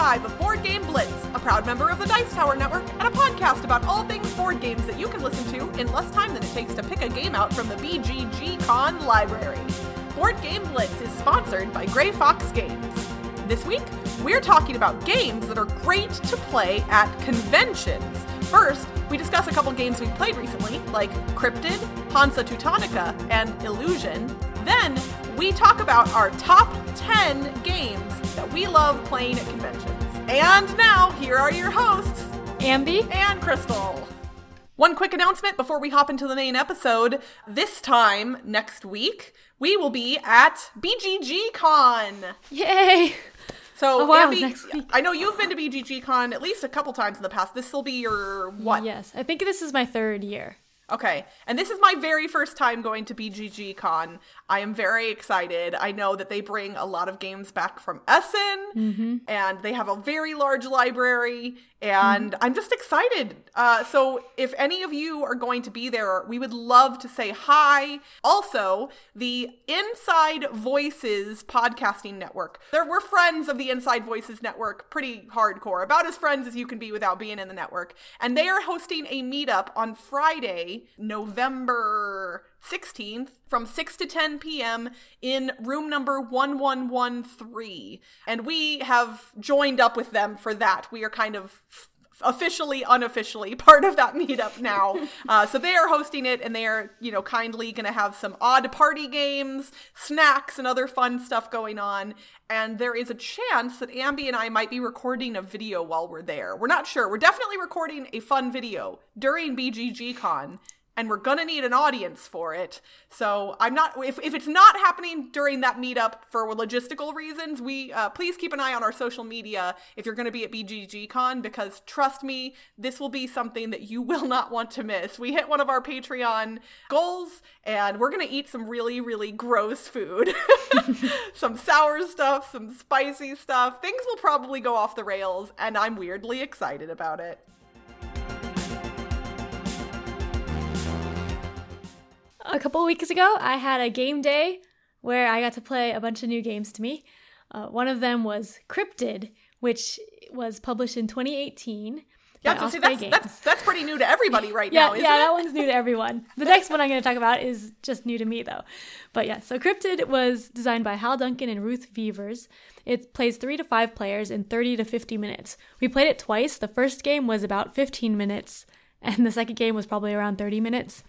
5 of Board Game Blitz, a proud member of the Dice Tower Network, and a podcast about all things board games that you can listen to in less time than it takes to pick a game out from the BGG Con library. Board Game Blitz is sponsored by Grey Fox Games. This week, we're talking about games that are great to play at conventions. First, we discuss a couple games we've played recently, like Cryptid, Hansa Teutonica, and Illusion. Then, we talk about our top 10 games that we love playing at conventions. And now, here are your hosts, Ambi and Crystal. One quick announcement before we hop into the main episode. This time, next week, we will be at BGG Con. Yay! So, Oh, wow, Ambi, next week. I know you've been to BGG Con at least a couple times in the past. This will be your what? Yes, I think this is my third year. Okay. And this is my very first time going to BGG Con. I am very excited. I know that they bring a lot of games back from Essen, and they have a very large library, and I'm just excited. Uh, so, if any of you are going to be there, we would love to say hi. Also, the Inside Voices podcasting network. There, we're friends of the Inside Voices network, pretty hardcore, about as friends as you can be without being in the network. And they are hosting a meetup on Friday, November 16th from 6 to 10 p.m. in room number 1113. And we have joined up with them for that. We are kind of officially unofficially part of that meetup now. Uh, so they are hosting it and they are you know kindly going to have some odd party games snacks and other fun stuff going on. And there is a chance that ambi and i might be recording a video while we're there. We're not sure. We're definitely recording a fun video during bgg con and we're gonna need an audience for it. So I'm not if, if it's not happening during that meetup for logistical reasons, we uh, please keep an eye on our social media if you're gonna be at BGGCon because trust me, this will be something that you will not want to miss. We hit one of our Patreon goals and we're gonna eat some really really gross food, some sour stuff, some spicy stuff. Things will probably go off the rails, and I'm weirdly excited about it. A couple weeks ago, I had a game day where I got to play a bunch of new games to me. Uh, one of them was Cryptid, which was published in 2018. Yeah, so see, that's, that's that's pretty new to everybody right yeah, now, isn't yeah, it? that one's new to everyone. The next one I'm going to talk about is just new to me, though. But yeah, so Cryptid was designed by Hal Duncan and Ruth Veevers. It plays three to five players in 30 to 50 minutes. We played it twice. The first game was about 15 minutes, and the second game was probably around 30 minutes.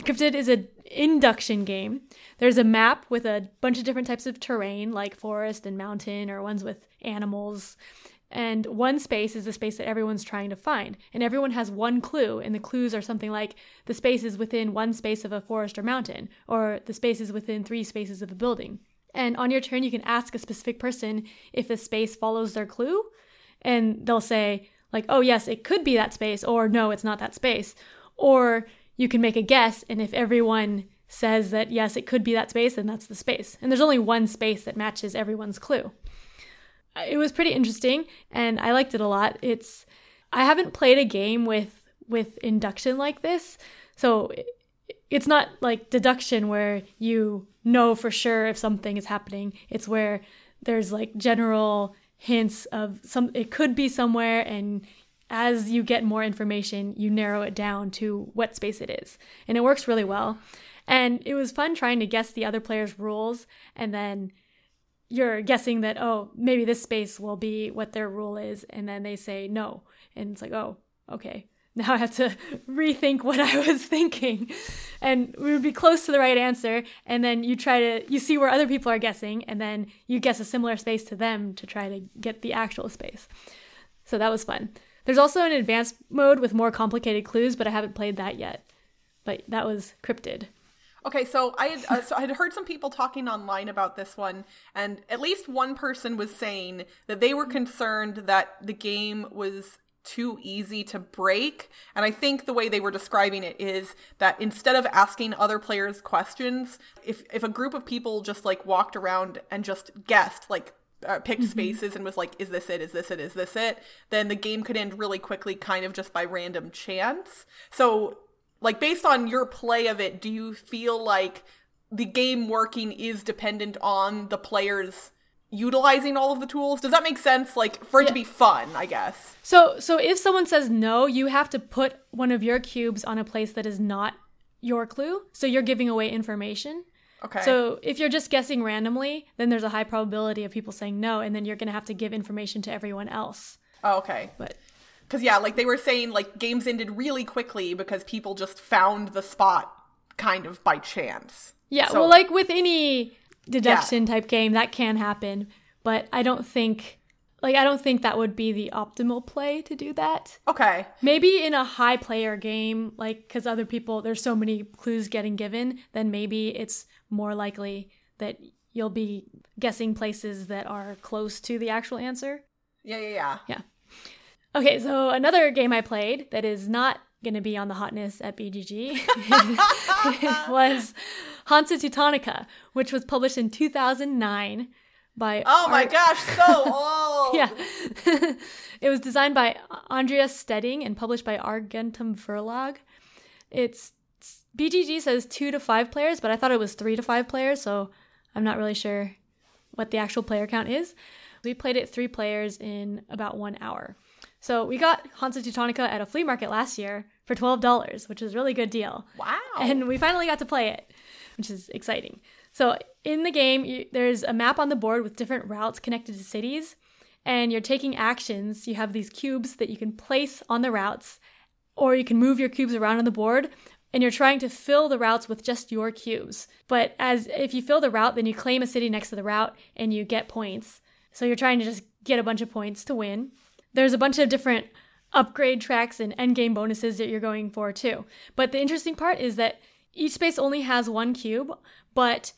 Cryptid is an induction game. There's a map with a bunch of different types of terrain, like forest and mountain, or ones with animals. And one space is the space that everyone's trying to find. And everyone has one clue, and the clues are something like the space is within one space of a forest or mountain, or the space is within three spaces of a building. And on your turn, you can ask a specific person if the space follows their clue, and they'll say, like, oh, yes, it could be that space, or no, it's not that space. Or you can make a guess, and if everyone says that yes, it could be that space, then that's the space. And there's only one space that matches everyone's clue. Uh, it was pretty interesting, and I liked it a lot. It's I haven't played a game with with induction like this, so it's not like deduction where you know for sure if something is happening. It's where there's like general hints of some it could be somewhere and as you get more information, you narrow it down to what space it is. And it works really well. And it was fun trying to guess the other player's rules and then you're guessing that oh maybe this space will be what their rule is. And then they say no. And it's like oh okay. Now i have to rethink what i was thinking. And we would be close to the right answer. And then you try to you see where other people are guessing. And then you guess a similar space to them to try to get the actual space. So that was fun there's also an advanced mode with more complicated clues but i haven't played that yet but that was cryptid Okay, so I had, uh, so I had heard some people talking online about this one, and at least one person was saying that they were concerned that the game was too easy to break. And I think the way they were describing it is that instead of asking other players questions, if if a group of people just like walked around and just guessed, like uh, picked spaces and was like, is this it? Is this it? Is this it? Then the game could end really quickly, kind of just by random chance. So like based on your play of it do you feel like the game working is dependent on the players utilizing all of the tools. Does that make sense? Like for it to be fun, I guess. So so if someone says no, you have to put one of your cubes on a place that is not your clue. So you're giving away information. Okay. So if you're just guessing randomly, then there's a high probability of people saying no, and then you're gonna have to give information to everyone else. oh, okay. But Because yeah, like they were saying, like games ended really quickly because people just found the spot kind of by chance. yeah, So- well, like with any deduction type game, that can happen. But I don't think, like, I don't think that would be the optimal play to do that. Okay. Maybe in a high player game, like, because other people, there's so many clues getting given, then maybe it's more likely that you'll be guessing places that are close to the actual answer. Yeah, yeah, yeah. Yeah. Okay, so another game I played that is not going to be on the hotness at BGG was Hansa Teutonica, which was published in 2009 by Oh my gosh, so old. yeah. it was designed by Andreas Stedding and published by Argentum Verlag. It's BGG says 2 to 5 players, but I thought it was 3 to 5 players, so I'm not really sure what the actual player count is. We played it 3 players in about 1 hour. So we got Hansa Teutonica at a flea market last year for $12, which is a really good deal. Wow. And we finally got to play it, which is exciting. So in the game, you, there's a map on the board with different routes connected to cities, and you're taking actions. You have these cubes that you can place on the routes, or you can move your cubes around on the board, and you're trying to fill the routes with just your cubes. But as if you fill the route, then you claim a city next to the route, and you get points. So you're trying to just get a bunch of points to win. There's a bunch of different upgrade tracks and endgame bonuses that you're going for too. But the interesting part is that each space only has one cube, but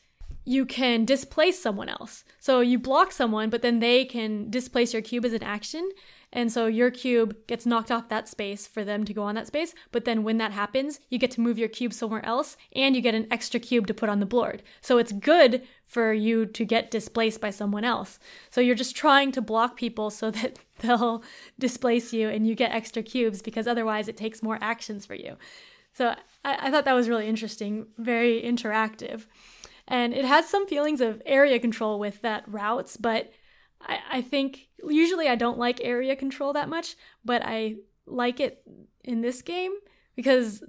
you can displace someone else. So you block someone, but then they can displace your cube as an action. And so your cube gets knocked off that space for them to go on that space. But then when that happens, you get to move your cube somewhere else and you get an extra cube to put on the board. So it's good for you to get displaced by someone else. So you're just trying to block people so that they'll displace you and you get extra cubes because otherwise it takes more actions for you. So I, I thought that was really interesting, very interactive. And it has some feelings of area control with that routes, but I, I think usually I don't like area control that much, but I like it in this game because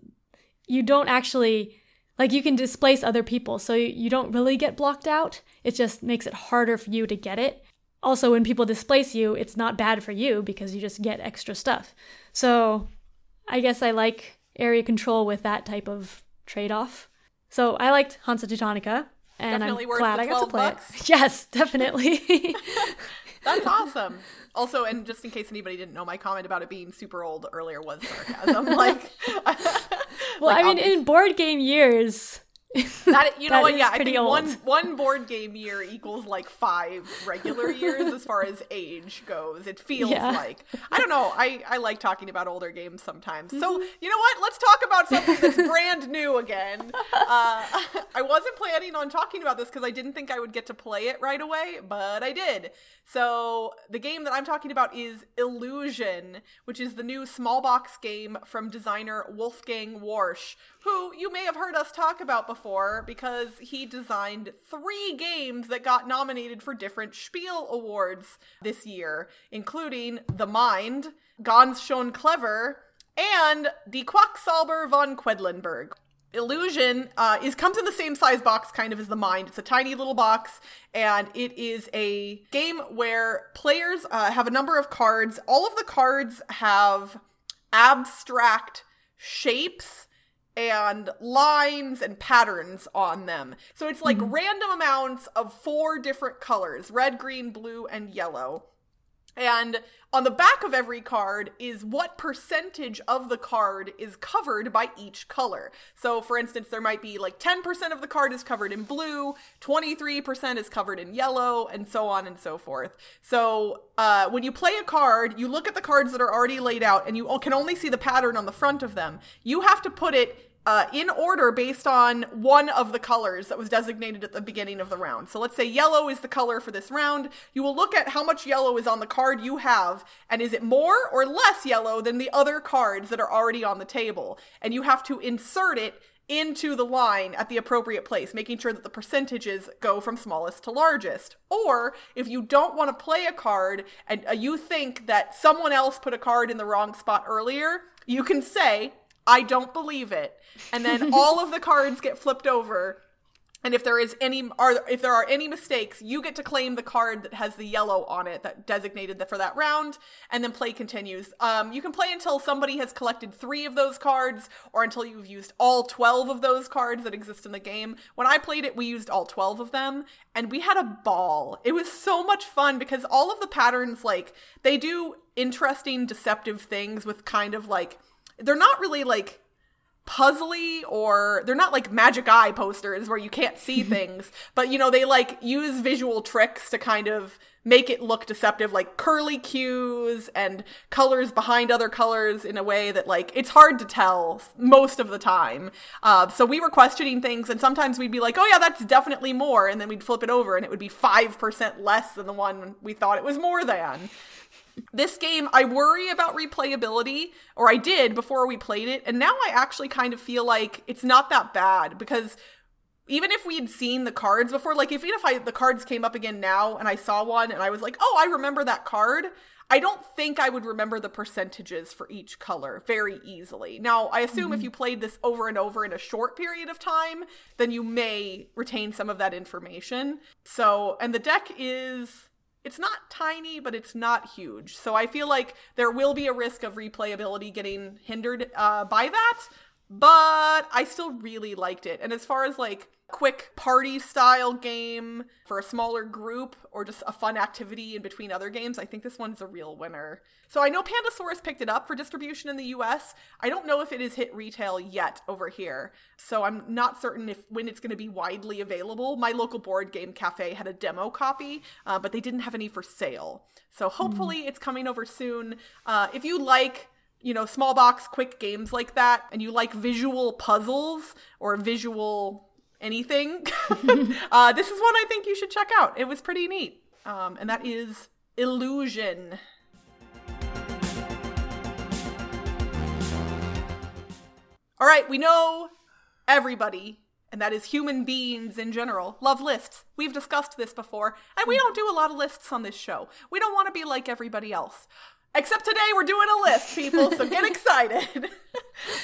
you don't actually like you can displace other people so you don't really get blocked out. It just makes it harder for you to get it. Also when people displace you it's not bad for you because you just get extra stuff. So i guess i like area control with that type of trade-off so i liked hansa teutonica and Definitely i'm worth glad i got to play bucks. it yes definitely That's awesome. Also, and just in case anybody didn't know, my comment about it being super old earlier was sarcasm. like, well like, i mean obvious- in board game years that you know that what? Yeah, I think old. one one board game year equals like five regular years as far as age goes. It feels Yeah. like I don't know. I I like talking about older games sometimes. So Mm-hmm. you know what? Let's talk about something that's brand new again. Uh, I wasn't planning on talking about this because I didn't think I would get to play it right away, but I did. So the game that I'm talking about is Illusion, which is the new small box game from designer Wolfgang Warsch, who you may have heard us talk about before because he designed three games that got nominated for different Spiel Awards this year, including The Mind, Ganz schön clever, and Die Quacksalber von Quedlinburg. Illusion uh, is comes in the same size box kind of as the Mind. It's a tiny little box, and it is a game where players uh, have a number of cards. All of the cards have abstract shapes and lines and patterns on them. So it's like random amounts of four different colors red, green, blue, and yellow. And on the back of every card is what percentage of the card is covered by each color. So, for instance, there might be like 10% of the card is covered in blue, 23% is covered in yellow, and so on and so forth. So, uh, when you play a card, you look at the cards that are already laid out and you can only see the pattern on the front of them. You have to put it uh, in order based on one of the colors that was designated at the beginning of the round. So let's say yellow is the color for this round. You will look at how much yellow is on the card you have, and is it more or less yellow than the other cards that are already on the table? And you have to insert it into the line at the appropriate place, making sure that the percentages go from smallest to largest. Or if you don't want to play a card and uh, you think that someone else put a card in the wrong spot earlier, you can say, I don't believe it. And then all of the cards get flipped over and if there is any are if there are any mistakes, you get to claim the card that has the yellow on it that designated for that round, and then play continues. Um, you can play until somebody has collected three of those cards, or until you've used all twelve of those cards that exist in the game. When I played it, we used all twelve of them, and we had a ball. It was so much fun because all of the patterns, like they do interesting, deceptive things with kind of like they're not really like puzzly or they're not like magic eye posters where you can't see things but you know they like use visual tricks to kind of make it look deceptive like curly cues and colors behind other colors in a way that like it's hard to tell most of the time. Uh, so we were questioning things and sometimes we'd be like oh yeah that's definitely more and then we'd flip it over and it would be 5% less than the one we thought it was more than this game, I worry about replayability, or I did before we played it, and now I actually kind of feel like it's not that bad because even if we had seen the cards before, like if even if I the cards came up again now and I saw one and I was like, oh, I remember that card. I don't think I would remember the percentages for each color very easily. Now, I assume mm-hmm. if you played this over and over in a short period of time, then you may retain some of that information. So, and the deck is it's not tiny, but it's not huge. So I feel like there will be a risk of replayability getting hindered uh, by that. But I still really liked it. And as far as like quick party style game for a smaller group or just a fun activity in between other games, I think this one's a real winner. So I know Pandasaurus picked it up for distribution in the US. I don't know if it has hit retail yet over here. So I'm not certain if when it's going to be widely available. My local board game cafe had a demo copy, uh, but they didn't have any for sale. So hopefully mm. it's coming over soon. Uh, if you like you know, small box quick games like that, and you like visual puzzles or visual anything, uh, this is one I think you should check out. It was pretty neat. Um, and that is Illusion. All right, we know everybody, and that is human beings in general, love lists. We've discussed this before, and we don't do a lot of lists on this show. We don't want to be like everybody else. Except today we're doing a list, people, so get excited.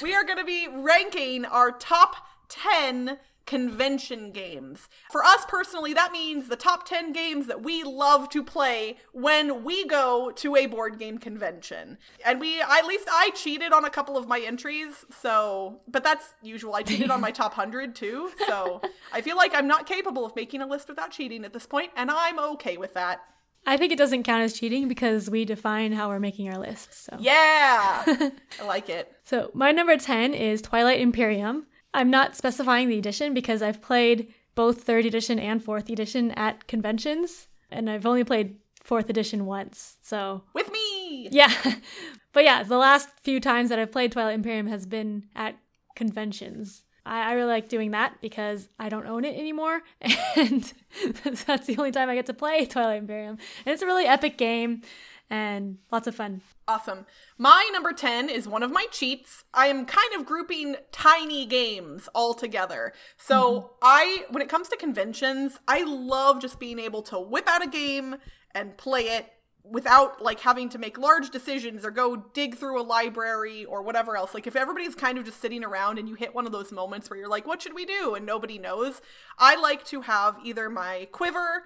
we are going to be ranking our top 10 convention games. For us personally, that means the top 10 games that we love to play when we go to a board game convention. And we, at least I cheated on a couple of my entries, so, but that's usual. I cheated on my top 100 too, so I feel like I'm not capable of making a list without cheating at this point, and I'm okay with that. I think it doesn't count as cheating because we define how we're making our lists. So. Yeah, I like it. So my number 10 is Twilight Imperium. I'm not specifying the edition because I've played both third edition and fourth edition at conventions, and I've only played fourth edition once. So with me, yeah. but yeah, the last few times that I've played Twilight Imperium has been at conventions. I, I really like doing that because I don't own it anymore, and that's the only time I get to play Twilight Imperium. And it's a really epic game and lots of fun. Awesome. My number 10 is one of my cheats. I am kind of grouping tiny games all together. So, mm-hmm. I when it comes to conventions, I love just being able to whip out a game and play it without like having to make large decisions or go dig through a library or whatever else. Like if everybody's kind of just sitting around and you hit one of those moments where you're like, what should we do? And nobody knows. I like to have either my quiver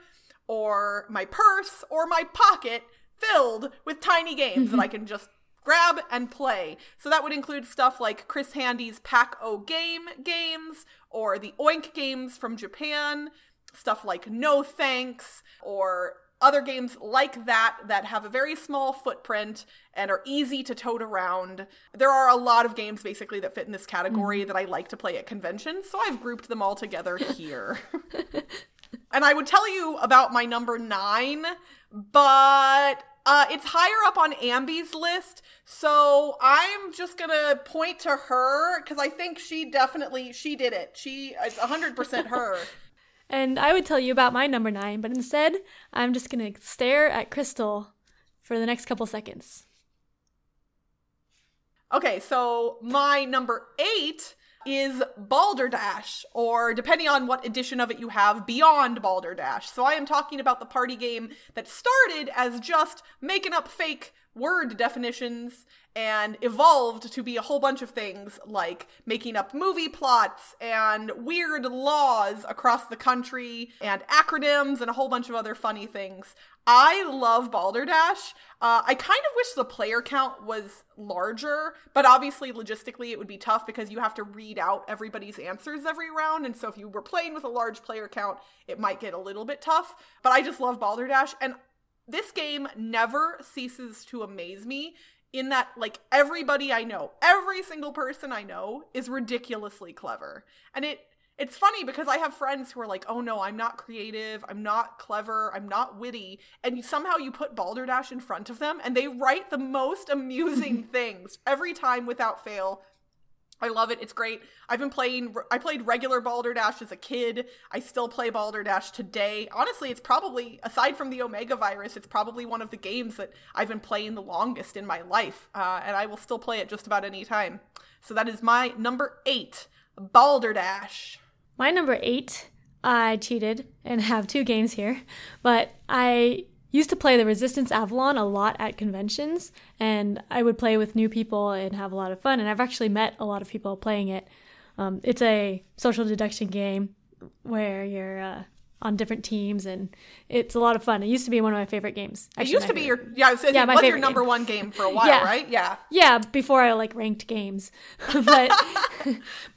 or my purse or my pocket filled with tiny games that I can just grab and play. So that would include stuff like Chris Handy's Pack O Game games or the Oink games from Japan, stuff like No Thanks or other games like that that have a very small footprint and are easy to tote around. There are a lot of games basically that fit in this category mm. that I like to play at conventions, so I've grouped them all together here. and I would tell you about my number 9 but uh, it's higher up on Ambi's list, so I'm just gonna point to her because I think she definitely she did it. She it's hundred percent her. and I would tell you about my number nine, but instead I'm just gonna stare at Crystal for the next couple seconds. Okay, so my number eight is Balderdash, or depending on what edition of it you have, Beyond Balderdash. So I am talking about the party game that started as just making up fake word definitions and evolved to be a whole bunch of things like making up movie plots and weird laws across the country and acronyms and a whole bunch of other funny things. I love Balderdash. Uh, I kind of wish the player count was larger, but obviously logistically it would be tough because you have to read out everybody's answers every round. And so if you were playing with a large player count, it might get a little bit tough. But I just love Balderdash. And this game never ceases to amaze me in that like everybody I know, every single person I know is ridiculously clever. And it it's funny because I have friends who are like, "Oh no, I'm not creative, I'm not clever, I'm not witty." And you, somehow you put Balderdash in front of them and they write the most amusing things every time without fail. I love it. It's great. I've been playing I played regular Balderdash as a kid. I still play Balderdash today. Honestly, it's probably aside from the Omega virus, it's probably one of the games that I've been playing the longest in my life. Uh, and I will still play it just about any time. So that is my number 8, Balderdash. My number 8, I cheated and have two games here, but I used to play the Resistance Avalon a lot at conventions, and I would play with new people and have a lot of fun. And I've actually met a lot of people playing it. Um, it's a social deduction game where you're uh, on different teams, and it's a lot of fun. It used to be one of my favorite games. Actually, it used to be your yeah, was, yeah, was your number game. one game for a while, yeah. right? Yeah, yeah, before I like ranked games, but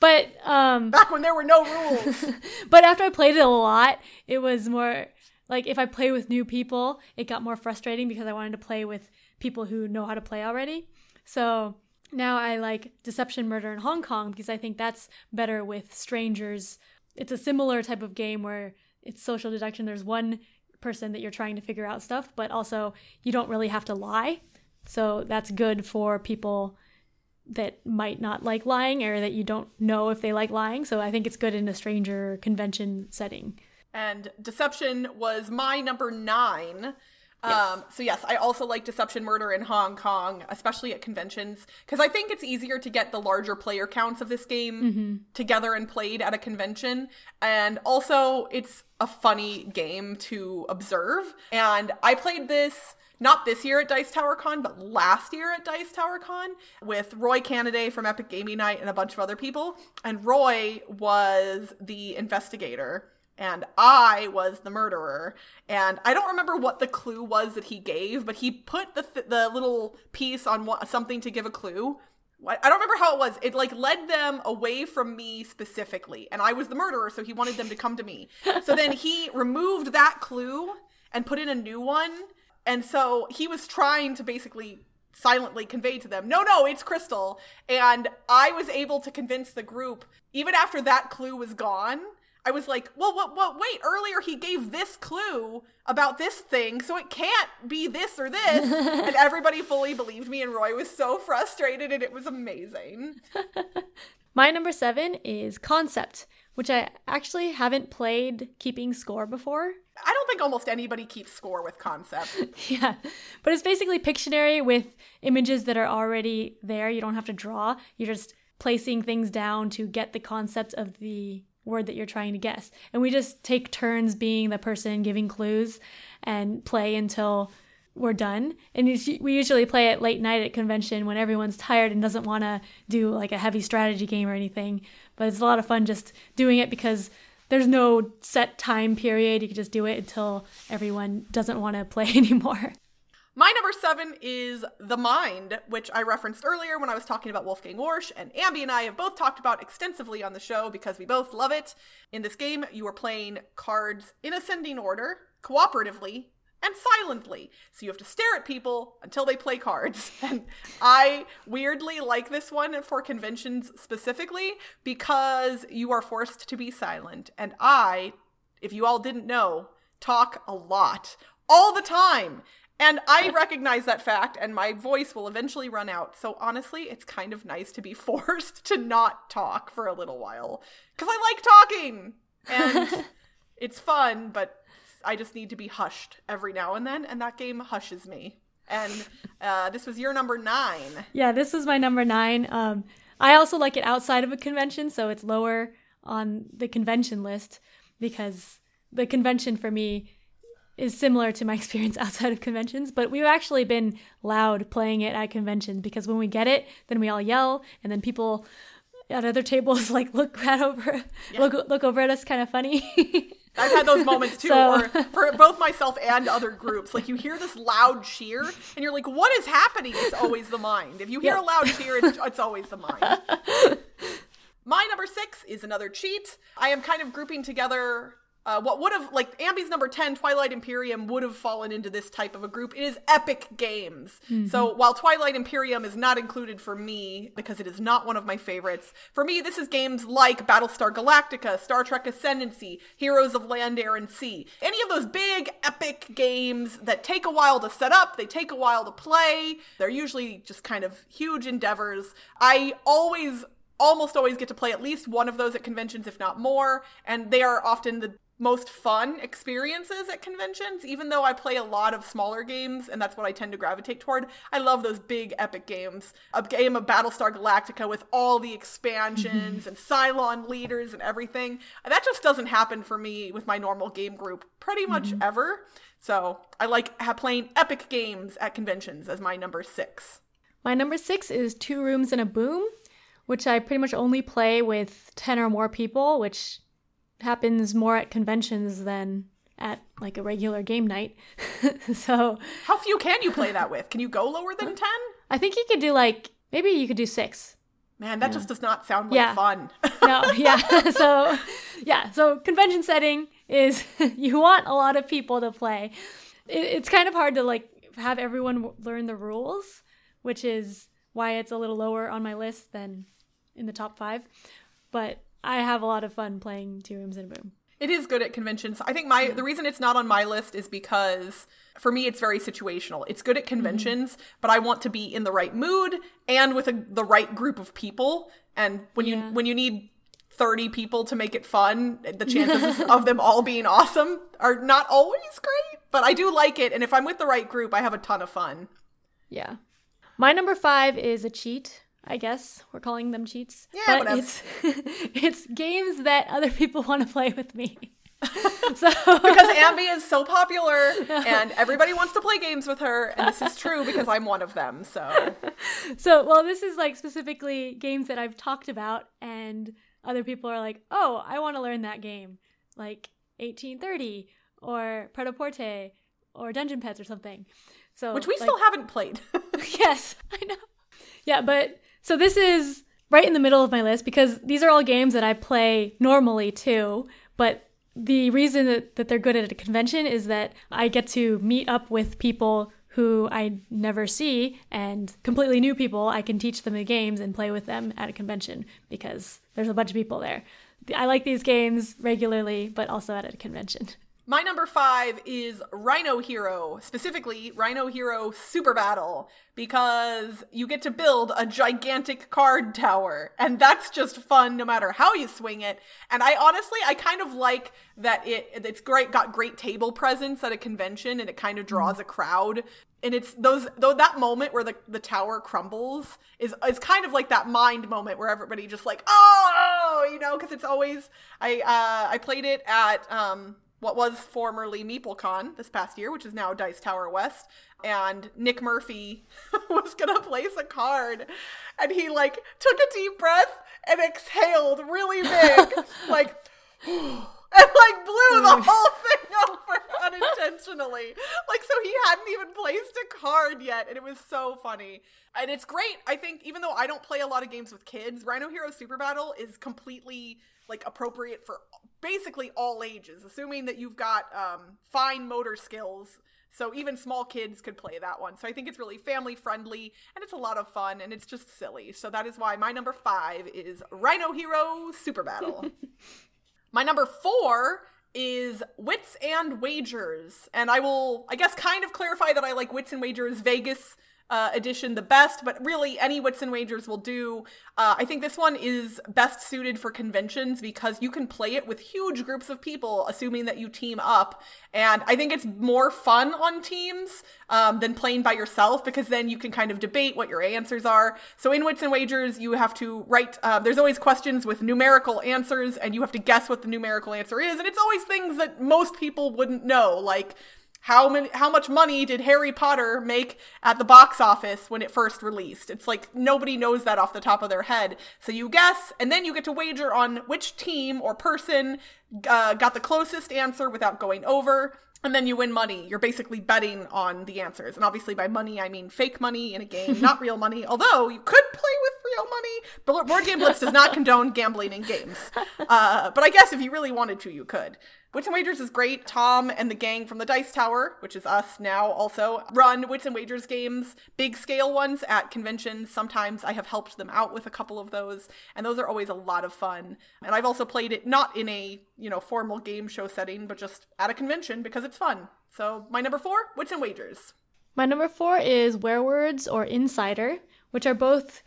but um, back when there were no rules. but after I played it a lot, it was more like if I play with new people, it got more frustrating because I wanted to play with people who know how to play already. So now I like Deception Murder in Hong Kong because I think that's better with strangers. It's a similar type of game where it's social deduction. There's one person that you're trying to figure out stuff, but also you don't really have to lie. So that's good for people that might not like lying or that you don't know if they like lying. So I think it's good in a stranger convention setting. And Deception was my number nine. Yes. Um, so yes, I also like Deception Murder in Hong Kong, especially at conventions, because I think it's easier to get the larger player counts of this game mm-hmm. together and played at a convention. And also, it's a funny game to observe. And I played this not this year at Dice Tower Con, but last year at Dice Tower Con with Roy Cannaday from Epic Gaming Night and a bunch of other people. And Roy was the investigator and I was the murderer. And I don't remember what the clue was that he gave, but he put the th- the little piece on what, something to give a clue. I don't remember how it was. It like led them away from me specifically, and I was the murderer, so he wanted them to come to me. So then he removed that clue and put in a new one, and so he was trying to basically silently convey to them, no, no, it's Crystal. And I was able to convince the group, even after that clue was gone, I was like, well, what, what, wait, earlier he gave this clue about this thing, so it can't be this or this. and everybody fully believed me, and Roy was so frustrated, and it was amazing. My number seven is Concept, which I actually haven't played keeping score before. I don't think almost anybody keeps score with Concept. yeah, but it's basically Pictionary with images that are already there. You don't have to draw, you're just placing things down to get the concept of the word that you're trying to guess. And we just take turns being the person giving clues and play until we're done. And we usually play it late night at convention when everyone's tired and doesn't want to do like a heavy strategy game or anything. But it's a lot of fun just doing it because there's no set time period. You can just do it until everyone doesn't want to play anymore. My number seven is The Mind, which I referenced earlier when I was talking about Wolfgang Warsch, and Ambi and I have both talked about extensively on the show because we both love it. In this game, you are playing cards in ascending order, cooperatively, and silently. So you have to stare at people until they play cards. And I weirdly like this one for conventions specifically because you are forced to be silent. And I, if you all didn't know, talk a lot all the time. And I recognize that fact, and my voice will eventually run out. So honestly, it's kind of nice to be forced to not talk for a little while. Because I like talking! And it's fun, but I just need to be hushed every now and then, and that game hushes me. And uh, this was your number nine. Yeah, this was my number nine. Um, I also like it outside of a convention, so it's lower on the convention list because the convention for me is similar to my experience outside of conventions, but we've actually been loud playing it at conventions because when we get it, then we all yell, and then people at other tables like look right over yeah. look look over at us kind of funny. I've had those moments too, so. for both myself and other groups. Like you hear this loud cheer, and you're like, "What is happening?" It's always the mind. If you hear yep. a loud cheer, it's, it's always the mind. My number six is another cheat. I am kind of grouping together uh, what would have like Ambi's number 10 twilight imperium would have fallen into this type of a group it is epic games mm-hmm. so while twilight imperium is not included for me because it is not one of my favorites for me this is games like battlestar galactica star trek ascendancy heroes of land air and sea any of those big epic games that take a while to set up they take a while to play they're usually just kind of huge endeavors i always almost always get to play at least one of those at conventions, if not more. And they are often the most fun experiences at conventions, even though I play a lot of smaller games and that's what I tend to gravitate toward. I love those big epic games. A game of Battlestar Galactica with all the expansions and Cylon leaders and everything. That just doesn't happen for me with my normal game group pretty much mm-hmm. ever. So I like playing epic games at conventions as my number six. My number six is Two Rooms and a Boom, which I pretty much only play with 10 or more people, which happens more at conventions than at like a regular game night. so how few can you play that with? Can you go lower than ten? I think you could do like maybe you could do six. Man, that yeah. just does not sound like yeah. fun. no, yeah. so yeah, so convention setting is you want a lot of people to play. It, it's kind of hard to like have everyone learn the rules, which is why it's a little lower on my list than in the top five. But I have a lot of fun playing Two Rooms and a Boom. It is good at conventions. I think my yeah. the reason it's not on my list is because for me it's very situational. It's good at mm-hmm. conventions, mm-hmm. but I want to be in the right mood and with a, the right group of people. And when yeah. you when you need 30 people to make it fun, the chances of them all being awesome are not always great, but I do like it and if I'm with the right group, I have a ton of fun. Yeah. My number 5 is a cheat. I guess we're calling them cheats. Yeah, but whatever. it's it's games that other people want to play with me. so because Ambi is so popular and everybody wants to play games with her, and this is true because I'm one of them. So, so well, this is like specifically games that I've talked about, and other people are like, "Oh, I want to learn that game," like 1830 or Pret-a-Porter or Dungeon Pets or something. So, which we like, still haven't played. yes, I know. Yeah, but so this is right in the middle of my list because these are all games that I play normally too, but the reason that, that they're good at a convention is that I get to meet up with people who I never see and completely new people. I can teach them the games and play with them at a convention because there's a bunch of people there. I like these games regularly, but also at a convention. My number five is Rhino Hero, specifically Rhino Hero Super Battle, because you get to build a gigantic card tower, and that's just fun no matter how you swing it. And I honestly, I kind of like that it it's great, got great table presence at a convention, and it kind of draws a crowd. And it's those though that moment where the, the tower crumbles is is kind of like that mind moment where everybody just like oh you know because it's always I uh I played it at um what was formerly MeepleCon this past year, which is now Dice Tower West, and Nick Murphy was gonna place a card, and he like took a deep breath and exhaled really big, like. And like blew the whole thing over unintentionally. Like so he hadn't even placed a card yet and it was so funny. And it's great. I think even though I don't play a lot of games with kids, Rhino Hero Super Battle is completely like appropriate for basically all ages, assuming that you've got um, fine motor skills. So even small kids could play that one. So I think it's really family friendly and it's a lot of fun and it's just silly. So that is why my number five is Rhino Hero Super Battle. my number four is Wits and Wagers. And I will, I guess, kind of clarify that I like Wits and Wagers Vegas uh, edition the best, but really any Wits and Wagers will do. Uh, I think this one is best suited for conventions because you can play it with huge groups of people, assuming that you team up. And I think it's more fun on teams um, than playing by yourself because then you can kind of debate what your answers are. So in Wits and Wagers, you have to write, uh, there's always questions with numerical answers, and you have to guess what the numerical answer is. And it's always things that most people wouldn't know, like how many how much money did Harry Potter make at the box office when it first released? It's like nobody knows that off the top of their head. So you guess and then you get to wager on which team or person uh, got the closest answer without going over and then you win money. You're basically betting on the answers. And obviously, by money, I mean fake money in a game, not real money. Although you could play with real money. but Board Game Blitz does not condone gambling in games. Uh, but I guess if you really wanted to, you could. Wits and Wagers is great. Tom and the gang from the Dice Tower, which is us now also, run Wits and Wagers games, big scale ones at conventions. Sometimes I have helped them out with a couple of those, and those are always a lot of fun. And I've also played it not in a, you know, formal game show setting, but just at a convention because it's fun. So my number four, Wits and Wagers. My number four is Werewords or Insider, which are both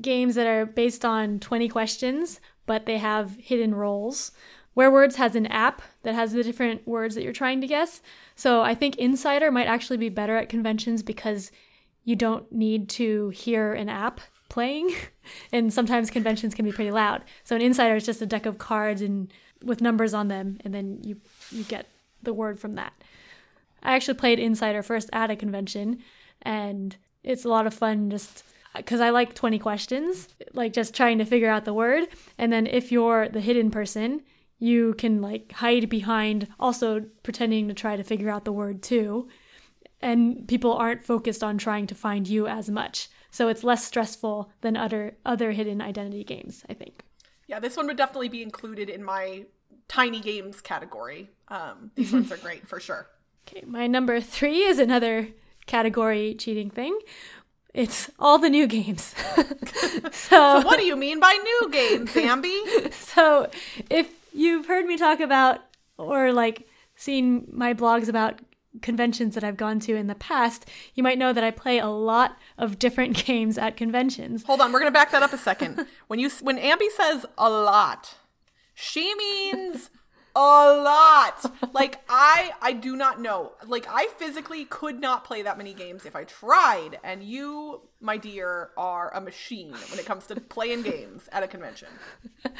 games that are based on 20 questions, but they have hidden roles. Werewords has an app that has the different words that you're trying to guess. So I think Insider might actually be better at conventions because you don't need to hear an app playing. and sometimes conventions can be pretty loud. So an Insider is just a deck of cards and with numbers on them, and then you you get the word from that. I actually played Insider first at a convention, and it's a lot of fun just because I like 20 questions, like just trying to figure out the word. And then if you're the hidden person, you can like hide behind also pretending to try to figure out the word too. And people aren't focused on trying to find you as much. So it's less stressful than other other hidden identity games i think. Yeah this one would definitely be included in my tiny games category. Um, these ones are great for sure. Okay my number three is another category cheating thing. It's all the new games. so, so, what do you mean by new games, Zambi? so, if you've heard me talk about or like seen my blogs about conventions that I've gone to in the past, you might know that I play a lot of different games at conventions. Hold on, we're going to back that up a second. when you when Ambi says a lot, she means a lot. Like I I do not know. Like I physically could not play that many games if I tried, and you, my dear, are a machine when it comes to playing games at a convention.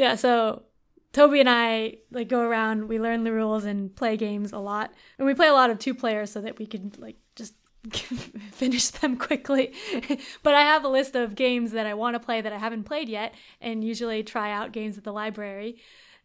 Yeah, so Toby and I like go around, we learn the rules and play games a lot. And we play a lot of two players so that we could like just finish them quickly. but I have a list of games that I want to play that I haven't played yet and usually try out games at the library.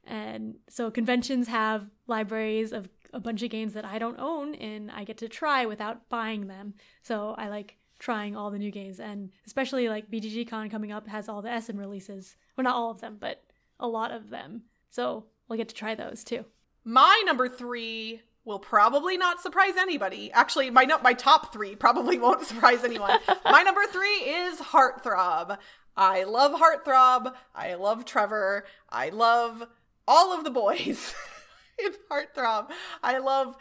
And so conventions have libraries of a bunch of games that I don't own and I get to try without buying them. So I like trying all the new games and especially like BGG Con coming up has all the Essen releases. Well, not all of them, but a lot of them. So we'll get to try those too. My number three will probably not surprise anybody. Actually, my no- my top three probably won't surprise anyone. my number three is Heartthrob. I love Heartthrob. I love Trevor. I love all of the boys in Heartthrob. I love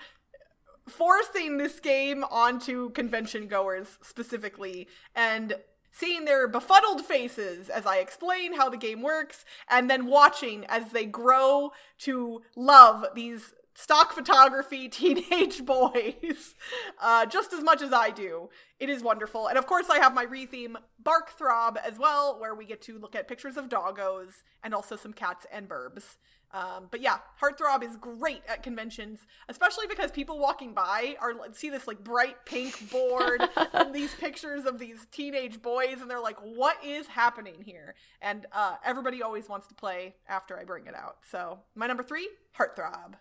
forcing this game onto convention goers specifically and seeing their befuddled faces as I explain how the game works, and then watching as they grow to love these stock photography teenage boys uh, just as much as I do. It is wonderful. And of course, I have my retheme Bark Throb as well, where we get to look at pictures of doggos and also some cats and burbs. Um, but yeah, Heartthrob is great at conventions, especially because people walking by are see this like bright pink board and these pictures of these teenage boys, and they're like, "What is happening here?" And uh, everybody always wants to play after I bring it out. So my number three, Heartthrob.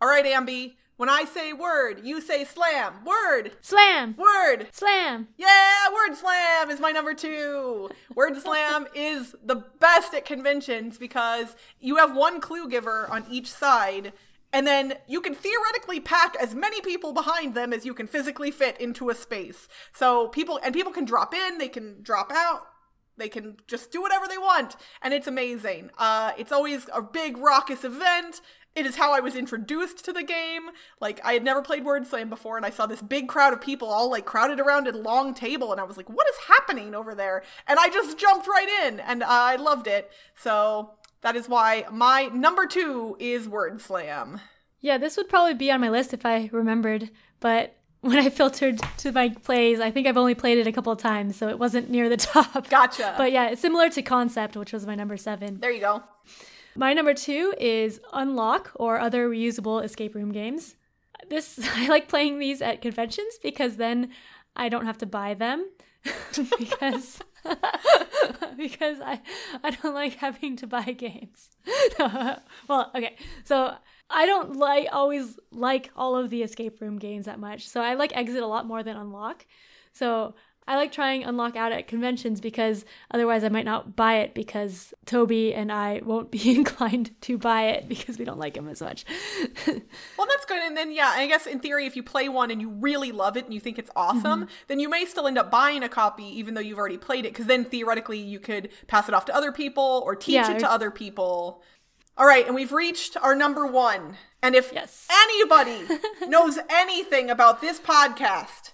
All right, Ambi, when I say word, you say slam. Word. Slam. Word. Slam. Yeah, word slam is my number two. Word slam is the best at conventions because you have one clue giver on each side. And then you can theoretically pack as many people behind them as you can physically fit into a space. So people, and people can drop in, they can drop out, they can just do whatever they want, and it's amazing. Uh, it's always a big raucous event. It is how I was introduced to the game. Like I had never played Word Slam before, and I saw this big crowd of people all like crowded around a long table, and I was like, "What is happening over there?" And I just jumped right in, and I loved it. So that is why my number two is Word Slam. Yeah, this would probably be on my list if I remembered, but when I filtered to my plays, I think I've only played it a couple of times, so it wasn't near the top. Gotcha. But yeah, it's similar to Concept, which was my number seven. There you go. My number two is Unlock or other reusable escape room games. This I like playing these at conventions because then I don't have to buy them because because I I don't like having to buy games. well, okay. So I don't like always like all of the escape room games that much. So I like Exit a lot more than Unlock. So I like trying Unlock out at conventions because otherwise I might not buy it because Toby and I won't be inclined to buy it because we don't like him as much. well, that's good. And then, yeah, I guess in theory, if you play one and you really love it and you think it's awesome, mm-hmm. then you may still end up buying a copy even though you've already played it because then theoretically you could pass it off to other people or teach yeah, it to other people. All right, and we've reached our number one. And if yes. anybody knows anything about this podcast,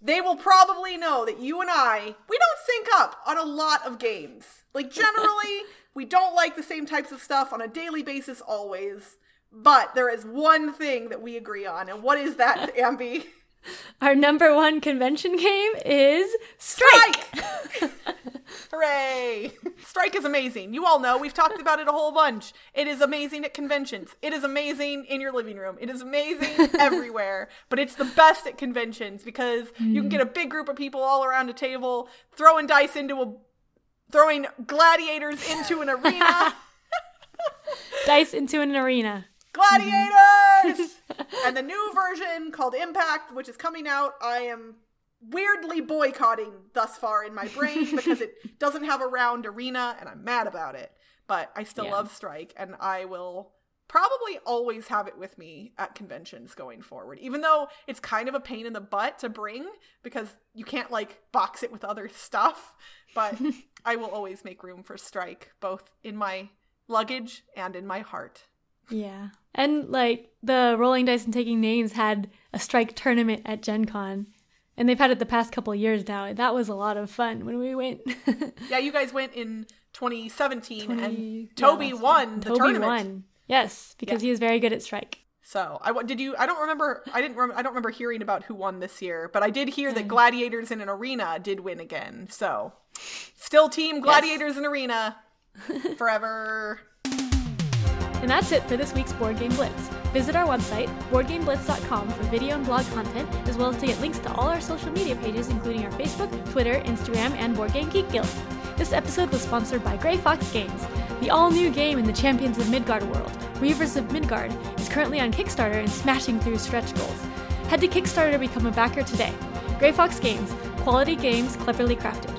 they will probably know that you and I, we don't sync up on a lot of games. Like, generally, we don't like the same types of stuff on a daily basis always. But there is one thing that we agree on. And what is that, Ambi? Our number one convention game is Strike! Strike! Hooray! Strike is amazing. You all know, we've talked about it a whole bunch. It is amazing at conventions. It is amazing in your living room. It is amazing everywhere. But it's the best at conventions because mm. you can get a big group of people all around a table throwing dice into a throwing gladiators into an arena. dice into an arena. Gladiators! and the new version called Impact, which is coming out, I am weirdly boycotting thus far in my brain because it doesn't have a round arena and I'm mad about it. But I still yeah. love Strike and I will probably always have it with me at conventions going forward. Even though it's kind of a pain in the butt to bring because you can't like box it with other stuff, but I will always make room for Strike both in my luggage and in my heart. Yeah. And like the Rolling Dice and Taking Names had a strike tournament at Gen Con and they've had it the past couple years now. That was a lot of fun when we went. yeah, you guys went in 2017, 20, and Toby yeah, won the Toby tournament. won. Yes, because yeah. he was very good at strike. So I did you. I don't remember. I didn't. Rem, I don't remember hearing about who won this year, but I did hear that Gladiators in an Arena did win again. So still Team Gladiators yes. in Arena forever. And that's it for this week's Board Game Blitz. Visit our website, boardgameblitz.com, for video and blog content, as well as to get links to all our social media pages, including our Facebook, Twitter, Instagram, and Board Game Geek Guild. This episode was sponsored by Grey Fox Games. The all new game in the Champions of Midgard world, Reavers of Midgard, is currently on Kickstarter and smashing through stretch goals. Head to Kickstarter to become a backer today. Grey Fox Games, quality games cleverly crafted.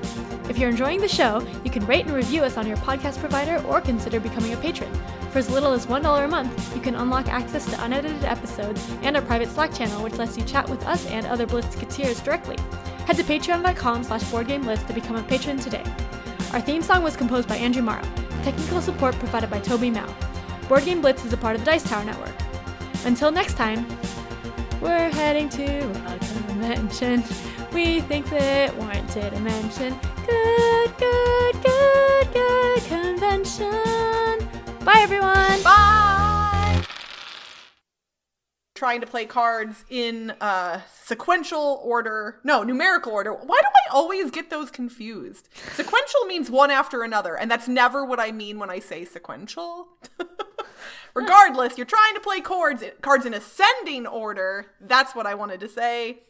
If you're enjoying the show, you can rate and review us on your podcast provider or consider becoming a patron. For as little as $1 a month, you can unlock access to unedited episodes and our private Slack channel, which lets you chat with us and other Blitzketeers directly. Head to patreon.com slash boardgameblitz to become a patron today. Our theme song was composed by Andrew Morrow. Technical support provided by Toby Mao. Board Game Blitz is a part of the Dice Tower Network. Until next time, we're heading to a convention. We think that warranted a mention. Good, good, good, good convention. Bye, everyone. Bye. Trying to play cards in uh, sequential order. No, numerical order. Why do I always get those confused? Sequential means one after another, and that's never what I mean when I say sequential. Regardless, you're trying to play cards cards in ascending order. That's what I wanted to say.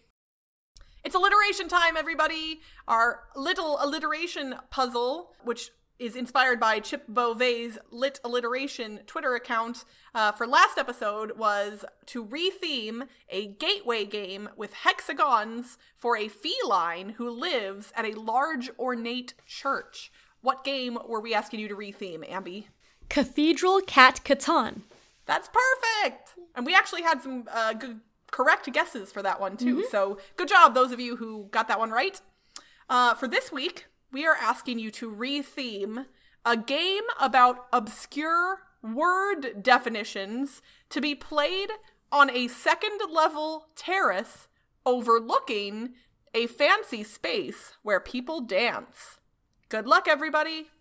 It's alliteration time, everybody. Our little alliteration puzzle, which is inspired by Chip Beauvais' Lit Alliteration Twitter account uh, for last episode was to retheme a gateway game with hexagons for a feline who lives at a large ornate church. What game were we asking you to retheme, Ambi? Cathedral Cat Catan. That's perfect! And we actually had some uh, good, correct guesses for that one too. Mm-hmm. So good job, those of you who got that one right. Uh, for this week, we are asking you to retheme a game about obscure word definitions to be played on a second level terrace overlooking a fancy space where people dance. Good luck, everybody!